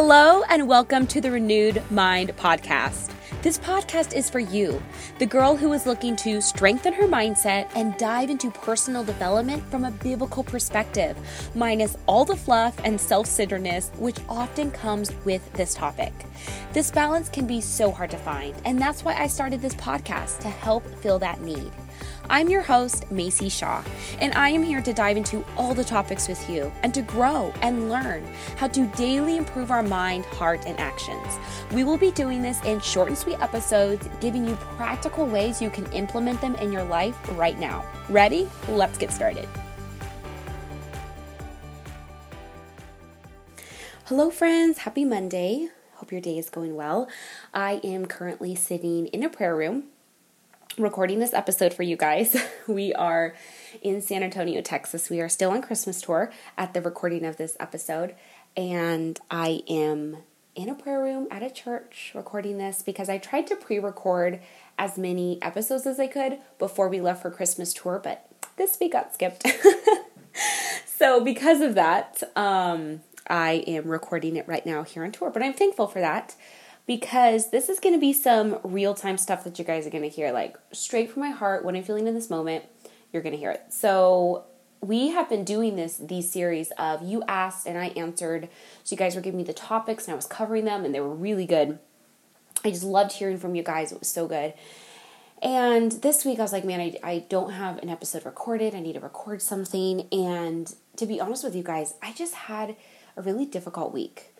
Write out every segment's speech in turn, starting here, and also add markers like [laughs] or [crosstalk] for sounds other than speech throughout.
Hello, and welcome to the Renewed Mind Podcast. This podcast is for you, the girl who is looking to strengthen her mindset and dive into personal development from a biblical perspective, minus all the fluff and self centeredness which often comes with this topic. This balance can be so hard to find, and that's why I started this podcast to help fill that need. I'm your host, Macy Shaw, and I am here to dive into all the topics with you and to grow and learn how to daily improve our mind, heart, and actions. We will be doing this in short and sweet episodes, giving you practical ways you can implement them in your life right now. Ready? Let's get started. Hello, friends. Happy Monday. Hope your day is going well. I am currently sitting in a prayer room recording this episode for you guys. [laughs] We are in San Antonio, Texas. We are still on Christmas tour at the recording of this episode, and I am in a prayer room at a church recording this because I tried to pre record as many episodes as I could before we left for Christmas tour, but this week got skipped. [laughs] so, because of that, um, I am recording it right now here on tour, but I'm thankful for that because this is going to be some real time stuff that you guys are going to hear, like straight from my heart, what I'm feeling in this moment. You're going to hear it. So, we have been doing this these series of you asked and I answered. So, you guys were giving me the topics and I was covering them, and they were really good. I just loved hearing from you guys. It was so good. And this week I was like, man, I, I don't have an episode recorded. I need to record something. And to be honest with you guys, I just had a really difficult week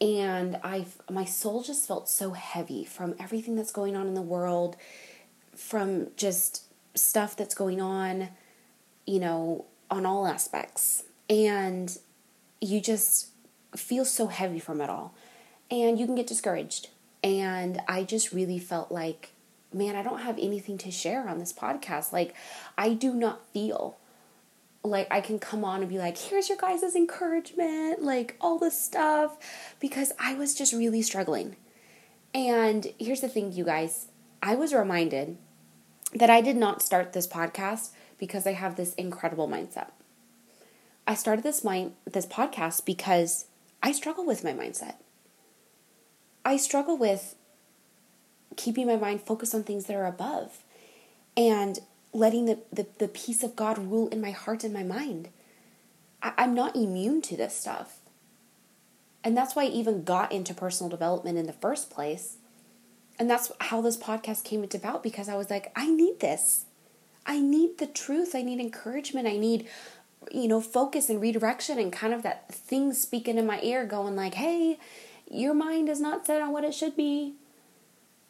and I my soul just felt so heavy from everything that's going on in the world, from just stuff that's going on, you know, on all aspects. And you just feel so heavy from it all. And you can get discouraged. And I just really felt like, man, I don't have anything to share on this podcast. Like, I do not feel like I can come on and be like, here's your guys' encouragement, like all this stuff, because I was just really struggling. And here's the thing, you guys, I was reminded that I did not start this podcast because I have this incredible mindset. I started this mind this podcast because I struggle with my mindset. I struggle with keeping my mind focused on things that are above. And letting the, the, the peace of God rule in my heart and my mind. I, I'm not immune to this stuff. And that's why I even got into personal development in the first place. And that's how this podcast came into about because I was like, I need this. I need the truth. I need encouragement. I need, you know, focus and redirection and kind of that thing speaking in my ear going like, hey, your mind is not set on what it should be.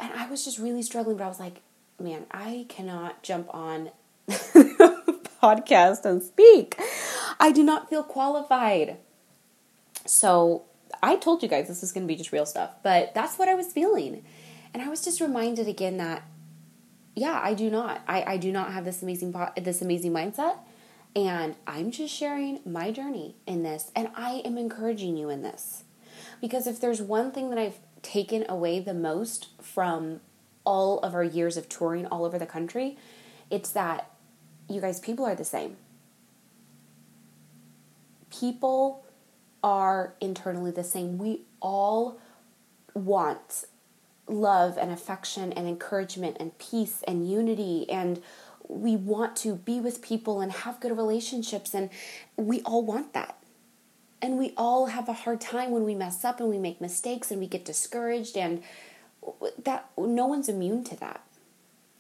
And I was just really struggling, but I was like, man, I cannot jump on [laughs] podcast and speak. I do not feel qualified. So I told you guys this is going to be just real stuff, but that's what I was feeling. And I was just reminded again that, yeah, I do not. I, I do not have this amazing this amazing mindset. And I'm just sharing my journey in this. And I am encouraging you in this. Because if there's one thing that I've taken away the most from all of our years of touring all over the country, it's that you guys, people are the same. People are internally the same. We all want love and affection and encouragement and peace and unity and we want to be with people and have good relationships and we all want that. And we all have a hard time when we mess up and we make mistakes and we get discouraged and that no one's immune to that.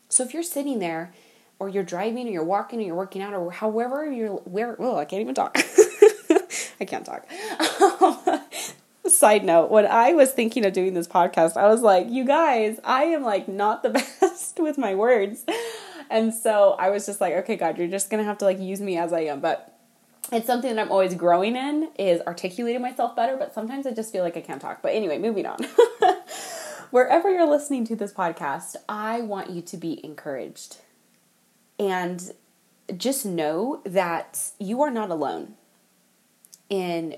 So if you're sitting there or you're driving or you're walking or you're working out or however you're where oh I can't even talk. [laughs] I can't talk. [laughs] Side note, when I was thinking of doing this podcast, I was like, you guys, I am like not the [laughs] best with my words. And so I was just like, okay, God, you're just going to have to like use me as I am. But it's something that I'm always growing in is articulating myself better, but sometimes I just feel like I can't talk. But anyway, moving on wherever you're listening to this podcast, I want you to be encouraged. And just know that you are not alone in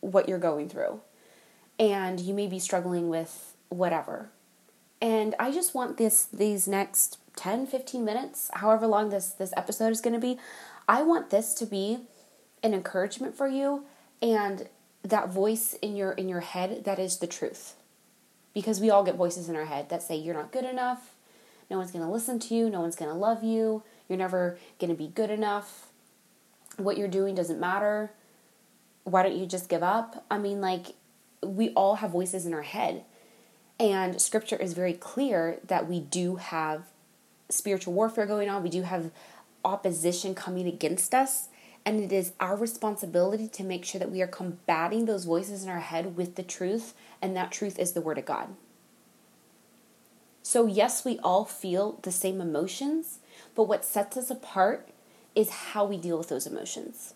what you're going through. And you may be struggling with whatever. And I just want this these next 10, 15 minutes, however long this this episode is going to be, I want this to be an encouragement for you and that voice in your in your head that is the truth. Because we all get voices in our head that say you're not good enough, no one's going to listen to you, no one's going to love you, you're never going to be good enough. What you're doing doesn't matter. Why don't you just give up? I mean like we all have voices in our head. And scripture is very clear that we do have spiritual warfare going on. We do have opposition coming against us. And it is our responsibility to make sure that we are combating those voices in our head with the truth, and that truth is the Word of God. So, yes, we all feel the same emotions, but what sets us apart is how we deal with those emotions.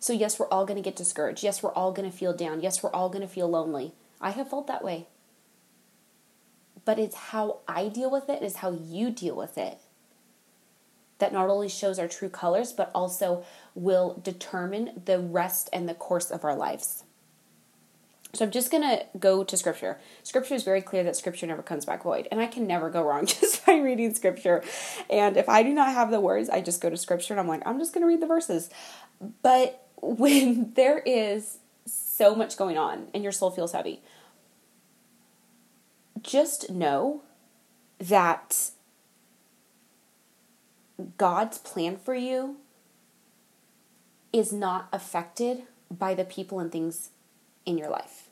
So, yes, we're all going to get discouraged. Yes, we're all going to feel down. Yes, we're all going to feel lonely. I have felt that way. But it's how I deal with it, is how you deal with it that not only shows our true colors, but also will determine the rest and the course of our lives. So I'm just going to go to scripture. Scripture is very clear that scripture never comes back void, and I can never go wrong [laughs] just by reading scripture. And if I do not have the words, I just go to scripture and I'm like, I'm just going to read the verses. But [laughs] when there is so much going on and your soul feels heavy, just know that God's plan for you is not affected by the people and things in your life.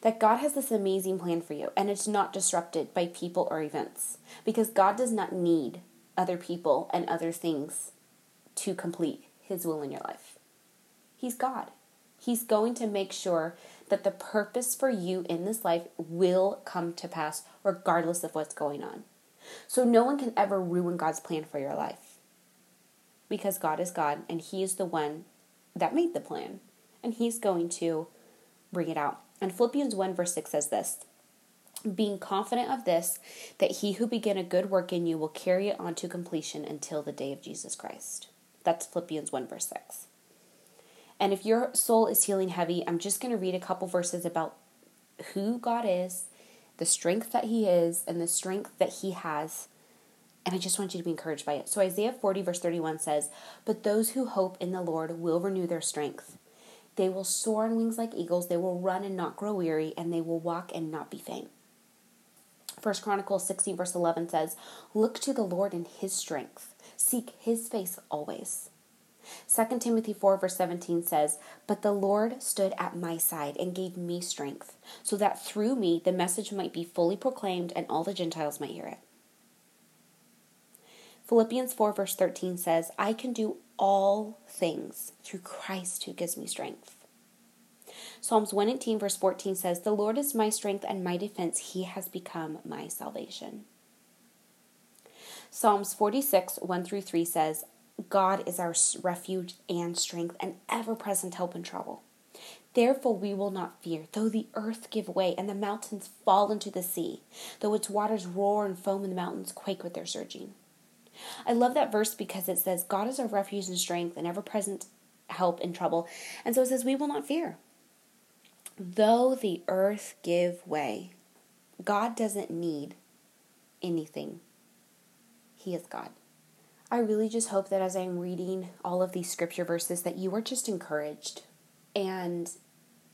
That God has this amazing plan for you and it's not disrupted by people or events because God does not need other people and other things to complete His will in your life. He's God. He's going to make sure that the purpose for you in this life will come to pass regardless of what's going on. So no one can ever ruin God's plan for your life. Because God is God and He is the one that made the plan. And He's going to bring it out. And Philippians 1 verse 6 says this Being confident of this, that He who began a good work in you will carry it on to completion until the day of Jesus Christ. That's Philippians 1 verse 6. And if your soul is feeling heavy, I'm just going to read a couple verses about who God is the strength that He is and the strength that He has. And I just want you to be encouraged by it. So Isaiah 40, verse 31 says, But those who hope in the Lord will renew their strength. They will soar on wings like eagles, they will run and not grow weary, and they will walk and not be faint. First Chronicles 16, verse 11 says, Look to the Lord in his strength, seek his face always. 2 Timothy 4, verse 17 says, But the Lord stood at my side and gave me strength, so that through me the message might be fully proclaimed and all the Gentiles might hear it. Philippians 4, verse 13 says, I can do all things through Christ who gives me strength. Psalms 118, verse 14 says, The Lord is my strength and my defense. He has become my salvation. Psalms 46, 1 through 3 says, God is our refuge and strength and ever present help in trouble. Therefore, we will not fear, though the earth give way and the mountains fall into the sea, though its waters roar and foam and the mountains quake with their surging. I love that verse because it says, God is our refuge and strength and ever present help in trouble. And so it says, We will not fear. Though the earth give way, God doesn't need anything, He is God. I really just hope that as I'm reading all of these scripture verses that you are just encouraged. And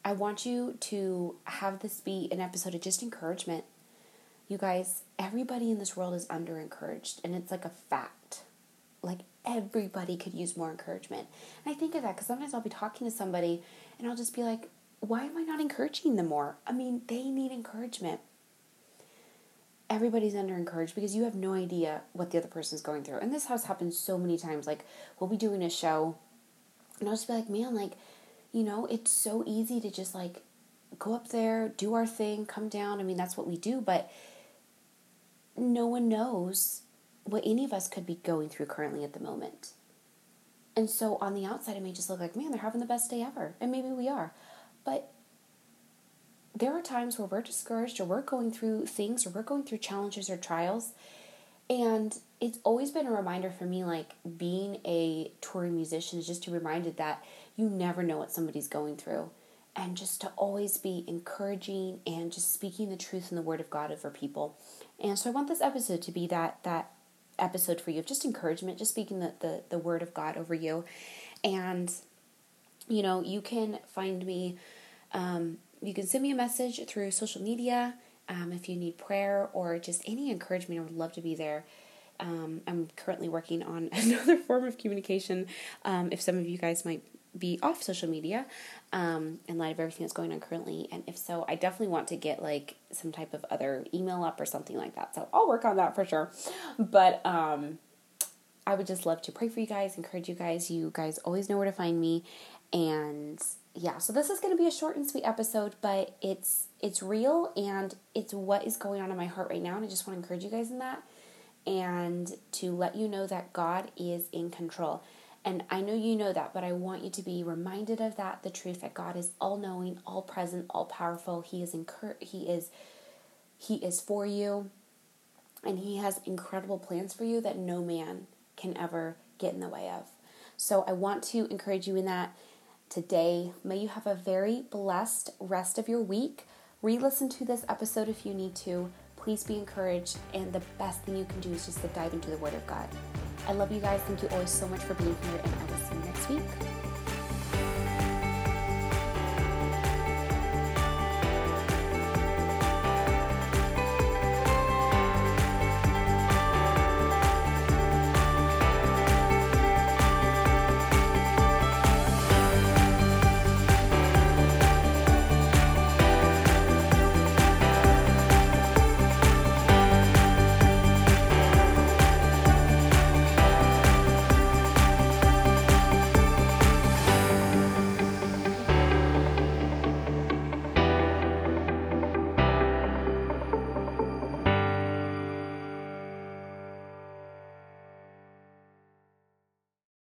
I want you to have this be an episode of just encouragement. You guys, everybody in this world is under encouraged, and it's like a fact. Like everybody could use more encouragement. And I think of that because sometimes I'll be talking to somebody and I'll just be like, why am I not encouraging them more? I mean, they need encouragement everybody's under encouraged because you have no idea what the other person's going through. And this has happened so many times. Like, we'll be doing a show, and I'll just be like, man, like, you know, it's so easy to just like go up there, do our thing, come down. I mean, that's what we do, but no one knows what any of us could be going through currently at the moment. And so on the outside, it may just look like, man, they're having the best day ever. And maybe we are. But there are times where we're discouraged or we're going through things or we're going through challenges or trials. And it's always been a reminder for me, like being a touring musician, is just to be reminded that you never know what somebody's going through. And just to always be encouraging and just speaking the truth and the word of God over people. And so I want this episode to be that that episode for you of just encouragement, just speaking the, the, the word of God over you. And you know, you can find me, um, you can send me a message through social media um, if you need prayer or just any encouragement. I would love to be there. Um, I'm currently working on [laughs] another form of communication. Um, if some of you guys might be off social media um, in light of everything that's going on currently, and if so, I definitely want to get like some type of other email up or something like that. So I'll work on that for sure. But um, I would just love to pray for you guys, encourage you guys. You guys always know where to find me, and yeah. So this is going to be a short and sweet episode, but it's it's real and it's what is going on in my heart right now, and I just want to encourage you guys in that and to let you know that God is in control. And I know you know that, but I want you to be reminded of that, the truth that God is all knowing, all present, all powerful. He is incur- he is he is for you and he has incredible plans for you that no man can ever get in the way of. So I want to encourage you in that today. May you have a very blessed rest of your week. Re-listen to this episode if you need to. Please be encouraged, and the best thing you can do is just to dive into the Word of God. I love you guys. Thank you always so much for being here, and I will see you next week.